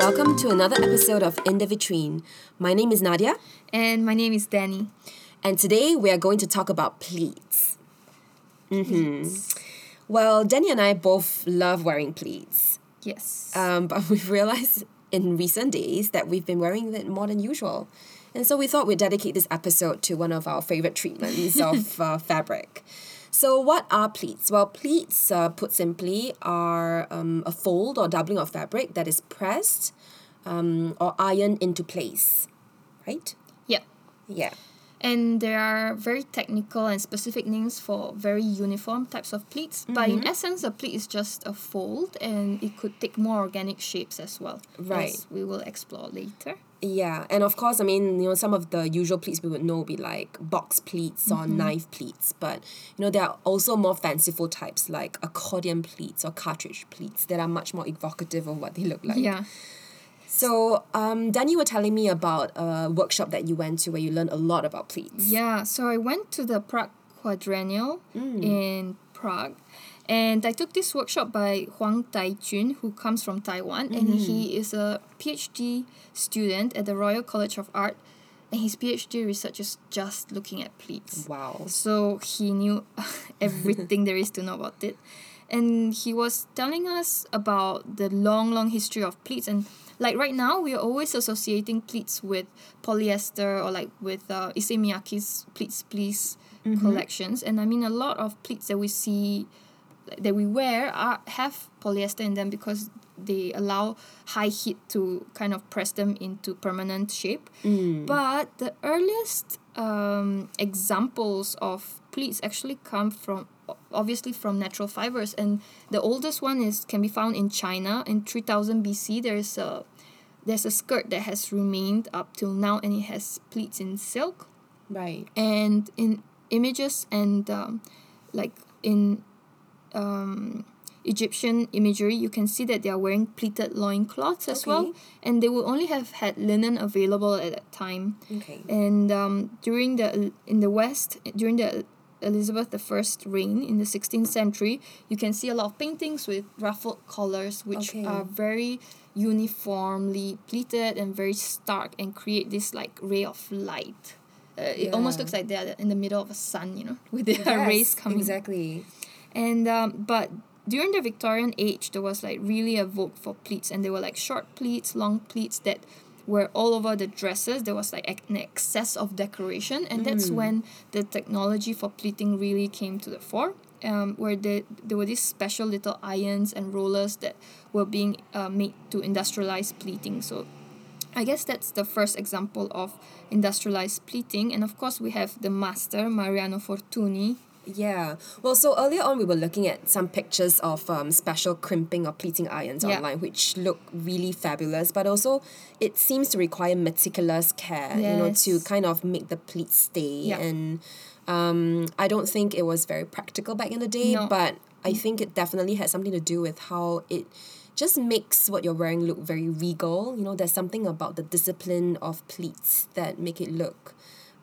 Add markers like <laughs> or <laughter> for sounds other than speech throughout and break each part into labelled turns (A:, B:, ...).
A: Welcome to another episode of In the Vitrine. My name is Nadia,
B: And my name is Danny.
A: and today we are going to talk about pleats. hmm Well, Danny and I both love wearing pleats,
B: Yes.
A: um, <laughs> but we've realized in recent days that we've been wearing it more than usual. And so we thought we'd dedicate this episode to one of our favorite treatments <laughs> of uh, fabric. So, what are pleats? Well, pleats, uh, put simply, are um, a fold or doubling of fabric that is pressed um, or ironed into place, right?
B: yeah.
A: Yeah.
B: And there are very technical and specific names for very uniform types of pleats. But in essence, a pleat is just a fold and it could take more organic shapes as well.
A: Right.
B: As we will explore later.
A: Yeah, and of course, I mean, you know, some of the usual pleats we would know would be like box pleats or knife pleats, but you know, there are also more fanciful types like accordion pleats or cartridge pleats that are much more evocative of what they look like.
B: Yeah.
A: So, um, Dan, you were telling me about a workshop that you went to where you learned a lot about pleats.
B: Yeah, so I went to the Prague Quadrennial in Prague. And I took this workshop by Huang Taijun, who comes from Taiwan, and he is a PhD student at the Royal College of Art. And his PhD research is just looking at pleats.
A: Wow.
B: So he knew <laughs> everything there is to know about it. And he was telling us about the long, long history of pleats. And like right now, we are always associating pleats with polyester or like with uh, Issey Miyake's Pleats Please collections. And I mean, a lot of pleats that we see, that we wear, are have polyester in them because they allow high heat to kind of press them into permanent shape. But the earliest um, examples of pleats actually come from obviously from natural fibers and the oldest one is can be found in China in 3000 BC there's a there's a skirt that has remained up till now and it has pleats in silk
A: Right.
B: and in images and um, like in um, Egyptian imagery, you can see that they are wearing pleated loincloths as well, and they would only have had linen available at that time.
A: Okay.
B: And um, during the in the West, during the Elizabeth I reign in the 16th century, you can see a lot of paintings with ruffled collars, which
A: Okay.
B: are very uniformly pleated and very stark and create this like ray of light. Uh, It almost looks like they're in the middle of a sun, you know, <laughs> with their
A: Yes,
B: rays coming.
A: Exactly.
B: And um, but during the Victorian age, there was like really a vogue for pleats, and they were like short pleats, long pleats that were all over the dresses. There was like an excess of decoration, and that's when the technology for pleating really came to the fore. Um, where there, there were these special little irons and rollers that were being uh, made to industrialize pleating. So I guess that's the first example of industrialized pleating. And of course, we have the master, Mariano Fortuny,
A: Yeah. Well, so earlier on, we were looking at some pictures of um, special crimping or pleating irons
B: Yeah.
A: online, which look really fabulous, but also it seems to require meticulous care, you know, to kind of make the pleats stay.
B: Yeah.
A: And um, I don't think it was very practical back in the day,
B: No.
A: but I think it definitely had something to do with how it just makes what you're wearing look very regal. You know, there's something about the discipline of pleats that make it look,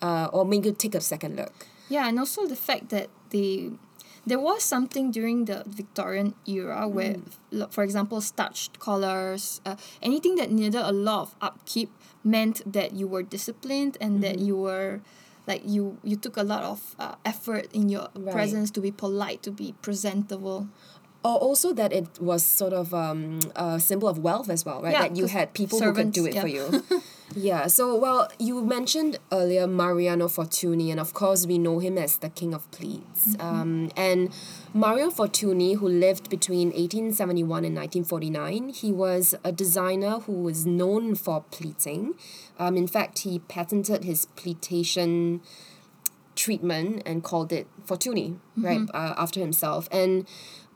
A: uh, or make you take a second look.
B: Yeah, and also the fact that they there was something during the Victorian era where, l- for example, starched collars, uh, anything that needed a lot of upkeep meant that you were disciplined and that you were like you you took a lot of uh, effort in your
A: Right.
B: presence to be polite to be presentable
A: Or also that it was sort of um, a symbol of wealth as well, right?
B: Yeah,
A: that you had people who could do it
B: servants,
A: for you. <laughs> yeah. So, well, you mentioned earlier Mariano Fortuny, and of course we know him as the king of pleats.
B: Mm-hmm.
A: Um, and Mario Fortuny, who lived between 1871 and 1949, he was a designer who was known for pleating. Um, in fact, he patented his pleatation treatment and called it Fortuny, right,
B: Mm-hmm.
A: uh, after himself. And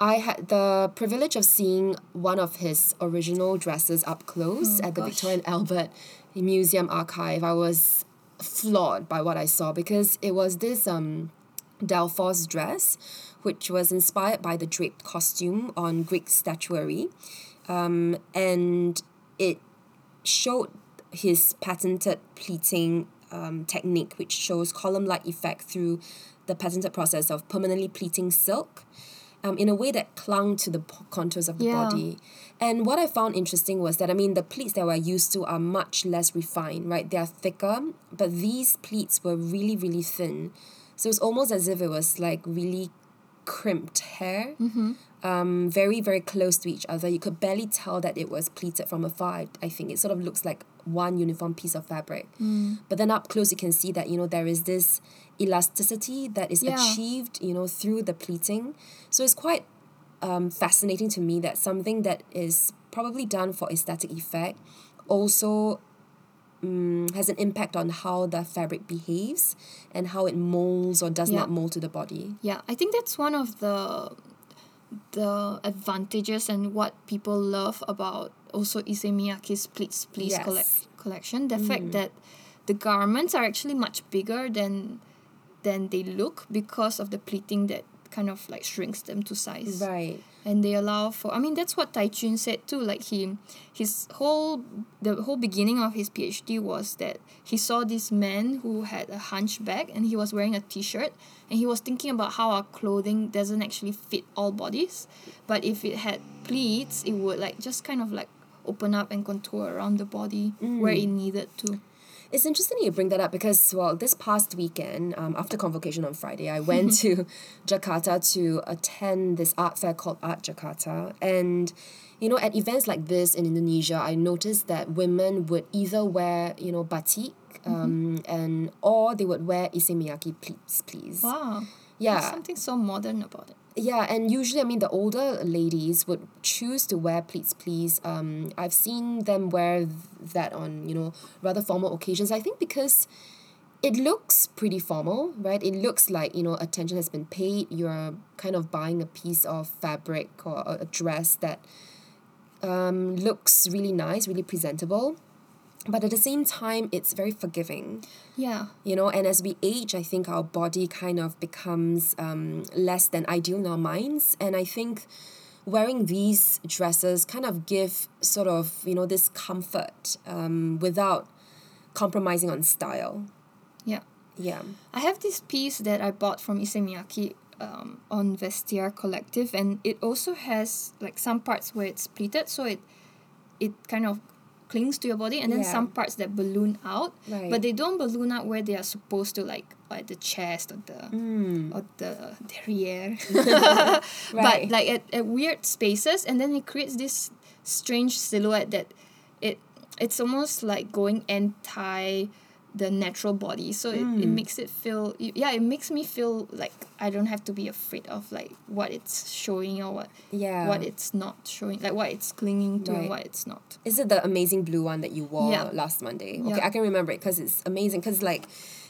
A: I had the privilege of seeing one of his original dresses up close
B: Oh,
A: at the
B: gosh.
A: and Albert Museum archive. I was floored by what I saw because it was this um, Delphos dress, which was inspired by the draped costume on Greek statuary. Um, and it showed his patented pleating um, technique, which shows column like effect through the patented process of permanently pleating silk. Um, in a way that clung to the contours of the
B: Yeah.
A: body. And what I found interesting was that I mean the pleats that we're used to are much less refined, right? They are thicker, but these pleats were really really thin, so it's almost as if it was like really crimped hair. Um, very very close to each other. You could barely tell that it was pleated from afar. I, I think it sort of looks like one uniform piece of fabric. But then up close, you can see that you know there is this elasticity that is
B: Yeah.
A: achieved you know through the pleating. So it's quite um, fascinating to me that something that is probably done for aesthetic effect also um, has an impact on how the fabric behaves and how it molds or does
B: Yeah.
A: not mold to the body.
B: Yeah, I think that's one of the the advantages and what people love about also Issey Miyake's Pleats Please
A: Yes.
B: collect, collection. The fact that the garments are actually much bigger than than they look because of the pleating that kind of like shrinks them to size.
A: Right.
B: and they allow for I mean that's what Tai Chun said too like he his whole the whole beginning of his PhD was that he saw this man who had a hunchback and he was wearing a t-shirt and he was thinking about how our clothing doesn't actually fit all bodies but if it had pleats it would like just kind of like open up and contour around the body where it mm. needed to
A: It's interesting you bring that up because, well, this past weekend, um, after convocation on Friday, I went <laughs> to Jakarta to attend this art fair called Art Jakarta. And, you know, at events like this in Indonesia, I noticed that women would either wear, you know, batik, um, and or they would wear Issey Miyake pleats, please.
B: wow
A: Yeah.
B: there's something so modern about it
A: Yeah, and usually, I mean, the older ladies would choose to wear pleats, please. Um, I've seen them wear that on, you know, rather formal occasions. I think because it looks pretty formal, right? It looks like, you know, attention has been paid. You're kind of buying a piece of fabric or a dress that um, looks really nice, really presentable. But at the same time, it's very forgiving.
B: Yeah.
A: You know and as we age i think our body kind of becomes um, less than ideal in our minds. And i think wearing these dresses kind of give sort of you know this comfort um, without compromising on style.
B: Yeah.
A: Yeah.
B: I have this piece that I bought from Issey Miyake um, on Vestiaire Collective, and it also has like some parts where it's pleated, so it it kind of clings to your body, and then
A: Yeah.
B: some parts that balloon out,
A: Right.
B: but they don't balloon out where they are supposed to, like at the chest or the
A: Mm.
B: or the derriere, <laughs> <laughs>
A: Right.
B: but like at, at weird spaces, and then it creates this strange silhouette that it it's almost like going anti the natural body so it, it
A: Mm.
B: makes it feel yeah it makes me feel like i don't have to be afraid of like what it's showing or what
A: yeah
B: what it's not showing like what it's clinging to and what it's not
A: Is it the amazing blue one that you wore
B: Yeah.
A: last Monday? Okay,
B: Yeah.
A: I can remember it because it's amazing. Because like,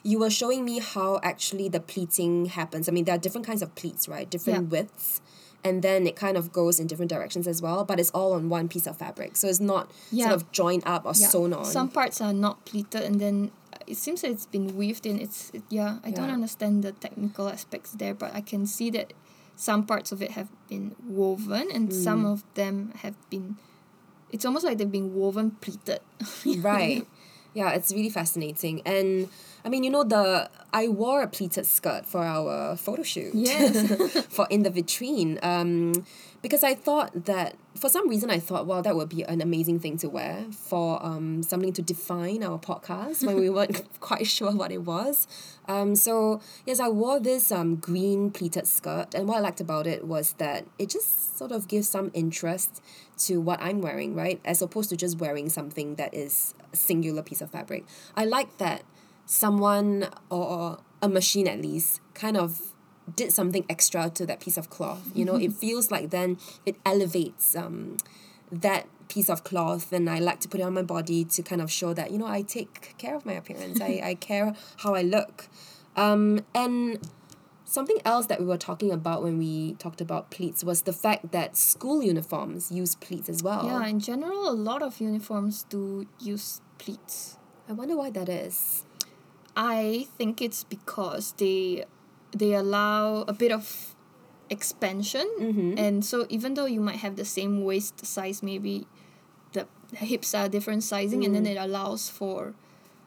A: you were showing me how actually the pleating happens. I mean, there are different kinds of pleats, right? Different
B: Yeah.
A: widths, and then it kind of goes in different directions as well. But it's all on one piece of fabric, so it's not
B: Yeah.
A: sort of joined up or
B: yeah
A: sewn on.
B: some parts are not pleated and then it seems that it's been weaved in it's it, yeah i don't understand the technical aspects there but i can see that some parts of it have been woven and
A: Mm.
B: some of them have been it's almost like they've been woven pleated <laughs>
A: right yeah it's really fascinating and i mean you know the i wore a pleated skirt for our photo shoot
B: Yes. <laughs>
A: for in the vitrine um because i thought that for some reason i thought well that would be an amazing thing to wear for um something to define our podcast when we <laughs> weren't <laughs> quite sure what it was um so yes i wore this um green pleated skirt and what i liked about it was that it just sort of gives some interest to what I'm wearing, right? As opposed to just wearing something that is a singular piece of fabric. I like that someone or a machine at least kind of did something extra to that piece of cloth. You know, it <laughs> feels like then it elevates um that piece of cloth and I like to put it on my body to kind of show that, you know, I take care of my appearance. I, I care how I look. Um and Something else that we were talking about when we talked about pleats was the fact that school uniforms use pleats as well.
B: yeah in general a lot of uniforms do use pleats
A: I wonder why that is.
B: I think it's because they they allow a bit of expansion
A: Mm-hmm.
B: and so even though you might have the same waist size maybe the hips are different sizing and then
A: Mm.
B: it allows for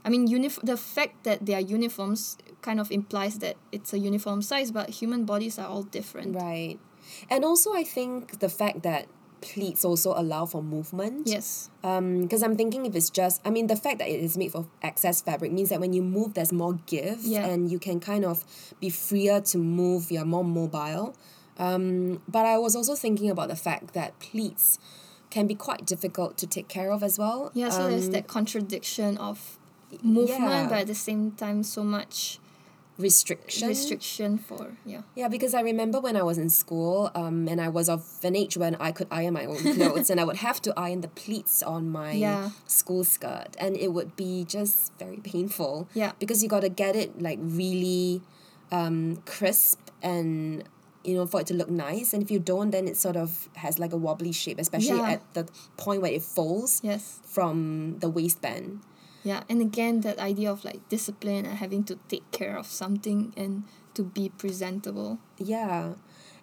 B: I mean unif- the fact that they are uniforms kind of implies that it's a uniform size but human bodies are all different.
A: Right. And also, I think the fact that pleats also allow for movement.
B: Yes.
A: Because I'm thinking if it's just, I mean, the fact that it is made of excess fabric means that when you move, there's more give
B: Yeah.
A: and you can kind of be freer to move, you're more mobile. Um, but I was also thinking about the fact that pleats can be quite difficult to take care of as well.
B: Yeah, so there's
A: Um,
B: that contradiction of movement,
A: yeah.
B: but at the same time, so much
A: restriction.
B: restriction for yeah.
A: Yeah, because I remember when I was in school, um, and I was of an age when I could iron my own clothes, and I would have to iron the pleats on my
B: Yeah.
A: school skirt, and it would be just very painful.
B: Yeah.
A: Because you got to get it like really, um, crisp and you know for it to look nice, and if you don't, then it sort of has like a wobbly shape, especially
B: Yeah.
A: at the point where it folds
B: Yes.
A: from the waistband.
B: Yeah, and again that idea of like discipline and having to take care of something and to be presentable.
A: Yeah.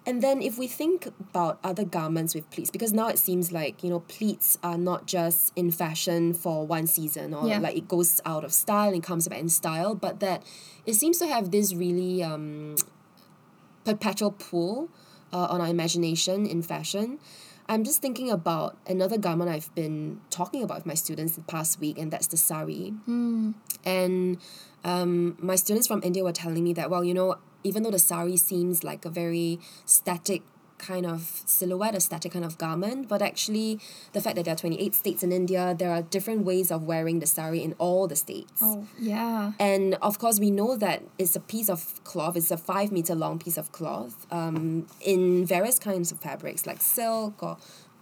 A: And then if we think about other garments with pleats, because now it seems like, you know, pleats are not just in fashion for one season or
B: Yeah.
A: like it goes out of style and comes back in style, but that it seems to have this really um, perpetual pull uh, on our imagination in fashion. I'm just thinking about another garment I've been talking about with my students the past week, and that's the sari.
B: Hmm.
A: And um, my students from India were telling me that, well, you know, even though the sari seems like a very static kind of silhouette, a static kind of garment, but actually the fact that there are 28 states in India, there are different ways of wearing the sari in all the states.
B: Oh yeah.
A: And of course, we know that it's a piece of cloth, it's a five meter long piece of cloth um, in various kinds of fabrics like silk or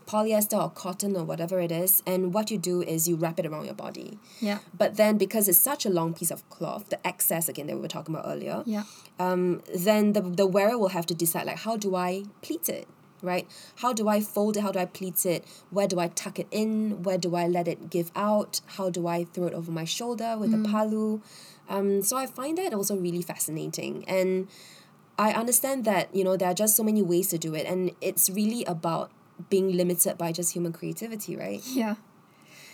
A: polyester or cotton or whatever it is. And what you do is you wrap it around your body.
B: Yeah.
A: But then because it's such a long piece of cloth, the excess again that we were talking about earlier,
B: Yeah.
A: um, then the, the wearer will have to decide like how do I pleat it, right? How do I fold it? How do I pleat it? Where do I tuck it in? Where do I let it give out? How do I throw it over my shoulder with a pallu? Um, so I find that also really fascinating. And I understand that, you know, there are just so many ways to do it. And it's really about being limited by just human creativity, right?
B: Yeah.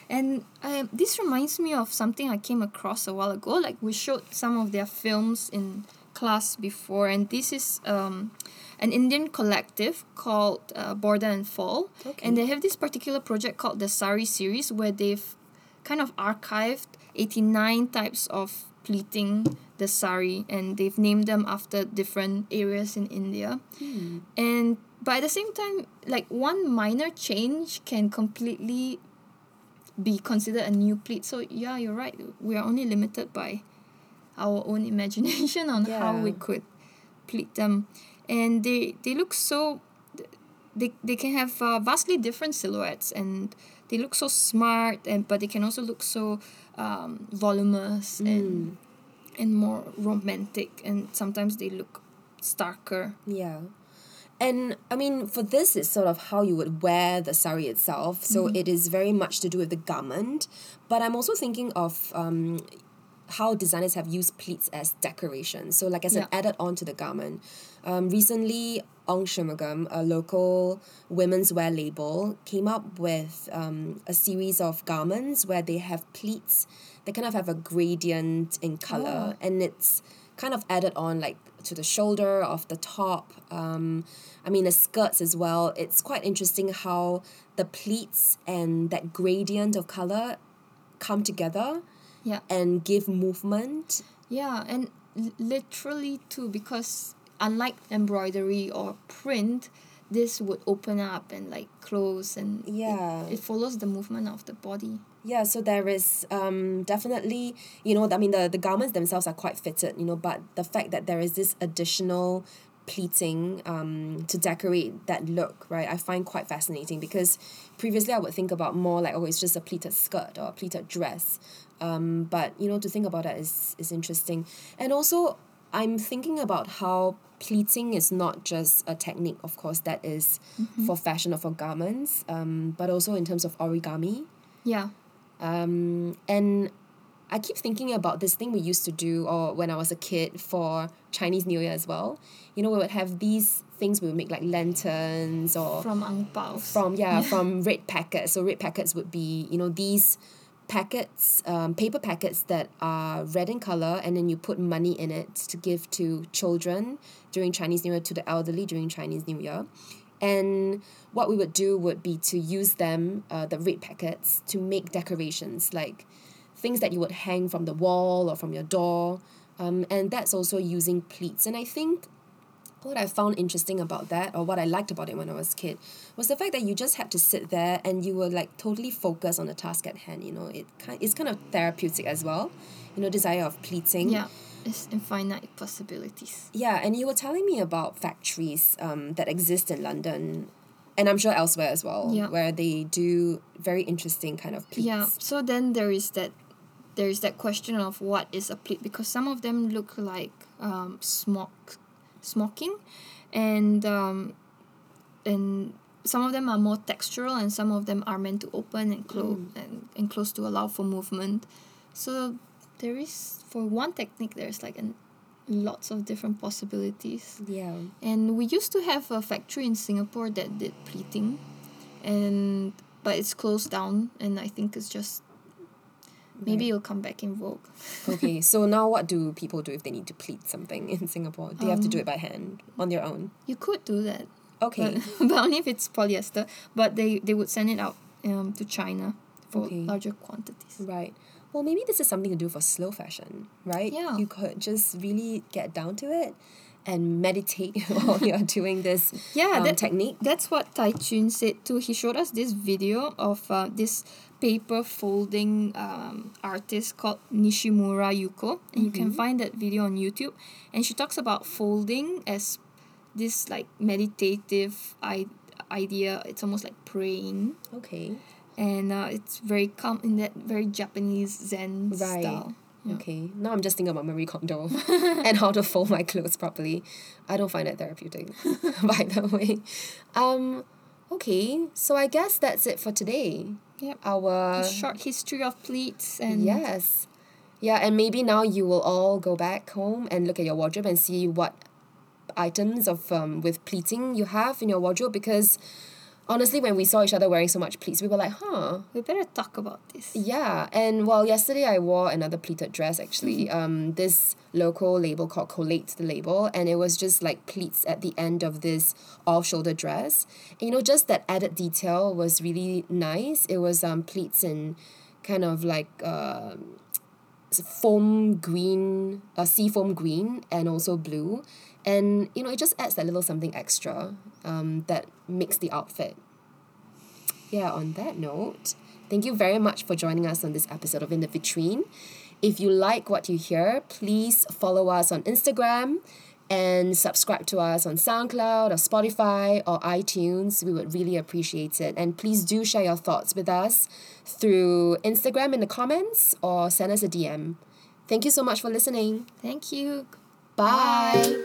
B: And um, this reminds me of something I came across a while ago. Like we showed some of their films in class before, and this is um, an Indian collective called uh, Border and Fall,
A: Okay.
B: and they have this particular project called the Sari series, where they've kind of archived eighty nine types of pleating the sari, and they've named them after different areas in India and but at the same time like one minor change can completely be considered a new pleat. So yeah you're right. We are only limited by our own <laughs> imagination on how we could pleat them. And they they look so they, they can have uh, vastly different silhouettes and they look so smart and but they can also look so um, voluminous and and more romantic and sometimes they look starker.
A: Yeah. And I mean, for this, it's sort of how you would wear the sari itself. So it is very much to do with the garment. But I'm also thinking of um, how designers have used pleats as decoration. So, like said,
B: Yeah.
A: added on to the garment. Um, recently, Ong Shunmugam, a local women's wear label, came up with um, a series of garments where they have pleats. They kind of have a gradient in color, and it's kind of added on like to the shoulder of the top. Um, I mean the skirts as well. It's quite interesting how the pleats and that gradient of color come together
B: yeah
A: and give movement.
B: Yeah, and l- literally too, because unlike embroidery or print, this would open up and like close, and it-
A: Yeah.
B: it, follows the movement of the body.
A: Yeah, so there is um definitely you know I mean the the garments themselves are quite fitted you know but the fact that there is this additional pleating um to decorate that look right I find quite fascinating because previously I would think about more like oh it's just a pleated skirt or a pleated dress. Um but you know to think about that is is interesting. And also I'm thinking about how pleating is not just a technique of course that is for fashion or for garments um but also in terms of origami.
B: Yeah,
A: um, and I keep thinking about this thing we used to do, or when I was a kid for Chinese New Year as well. You know, we would have these things we would make like lanterns or
B: from ang
A: from yeah, <laughs> from red packets. So red packets would be you know these packets, um, paper packets that are red in color, and then you put money in it to give to children during Chinese New Year, to the elderly during Chinese New Year. And what we would do would be to use them, uh, the red packets, to make decorations like things that you would hang from the wall or from your door. Um, and that's also using pleats. And I think what I found interesting about that, or what I liked about it when I was a kid, was the fact that you just had to sit there and you were like totally focused on the task at hand. You know, it it's kind of therapeutic as well. You know, desire of pleating.
B: Yeah, it's infinite possibilities.
A: Yeah, and you were telling me about factories um, that exist in London, and I'm sure elsewhere as well,
B: Yeah.
A: where they do very interesting kind of pleats.
B: Yeah. So then there is that there is that question of what is a pleat because some of them look like um smock smocking and um and some of them are more textural and some of them are meant to open and close and, and close to allow for movement. So there is for one technique there's like an lots of different possibilities.
A: Yeah.
B: And we used to have a factory in Singapore that did pleating, and but it's closed down, and I think it's just maybe
A: Right.
B: it'll come back in vogue.
A: okay, <laughs> so now what do people do if they need to pleat something in Singapore? They have to do
B: Um,
A: it by hand on their own.
B: You could do that,
A: Okay.
B: but, <laughs> but only if it's polyester. But they they would send it out um to China for
A: Okay.
B: larger quantities.
A: Right. Well, maybe this is something to do for slow fashion, right?
B: Yeah.
A: You could just really get down to it and meditate <laughs> while you're doing this
B: Yeah,
A: um,
B: that-
A: technique.
B: That's what Tai Chun said too. He showed us this video of uh, this paper folding um, artist called Nishimura Yuko, and you can find that video on YouTube. And she talks about folding as this like meditative I- idea. It's almost like praying,
A: Okay.
B: And uh, it's very calm in that very Japanese Zen
A: Right.
B: style. Yeah.
A: Okay. Now I'm just thinking about Marie Kondo <laughs> and how to fold my clothes properly. I don't find that therapeutic, <laughs> by the way. Um, okay. So I guess that's it for today.
B: Yep.
A: Our
B: A short history of pleats and
A: Yes. Yeah, and maybe now you will all go back home and look at your wardrobe and see what items of um with pleating you have in your wardrobe because honestly when we saw each other wearing so much pleats we were like, huh.
B: we better talk about this.
A: Yeah, and well yesterday I wore another pleated dress actually. Um this local label called Collate the label and it was just like pleats at the end of this off shoulder dress. And, you know, just that added detail was really nice. It was um pleats in kind of like um foam green, uh, sea foam green, and also blue. And you know, it just adds that little something extra um, that makes the outfit. Yeah, on that note, thank you very much for joining us on this episode of In the Vitrine. If you like what you hear, please follow us on Instagram and subscribe to us on SoundCloud or Spotify or iTunes. We would really appreciate it. And please do share your thoughts with us through Instagram in the comments or send us a DM. Thank you so much for listening.
B: Thank you.
A: Bye.